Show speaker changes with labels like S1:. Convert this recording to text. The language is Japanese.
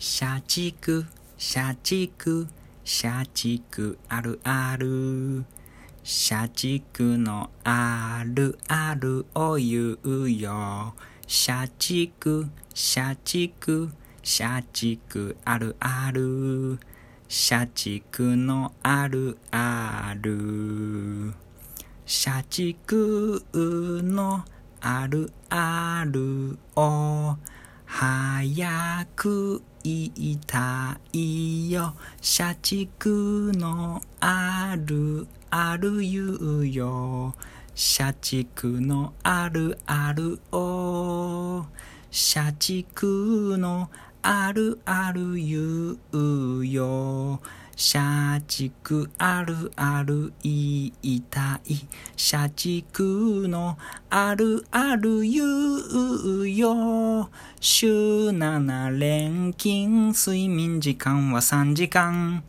S1: 社畜、社畜、社畜あるある。社畜のあるあるを言うよ。社畜、社畜、社畜あるある。社畜のあるある。社畜のあるあるを早く言いたいよ。社畜のあるある言うよ。社畜のあるあるを。社畜のあるある言うよ。社畜あるある言いたい。社畜のあるある言うよ。週7連勤睡眠時間は3時間。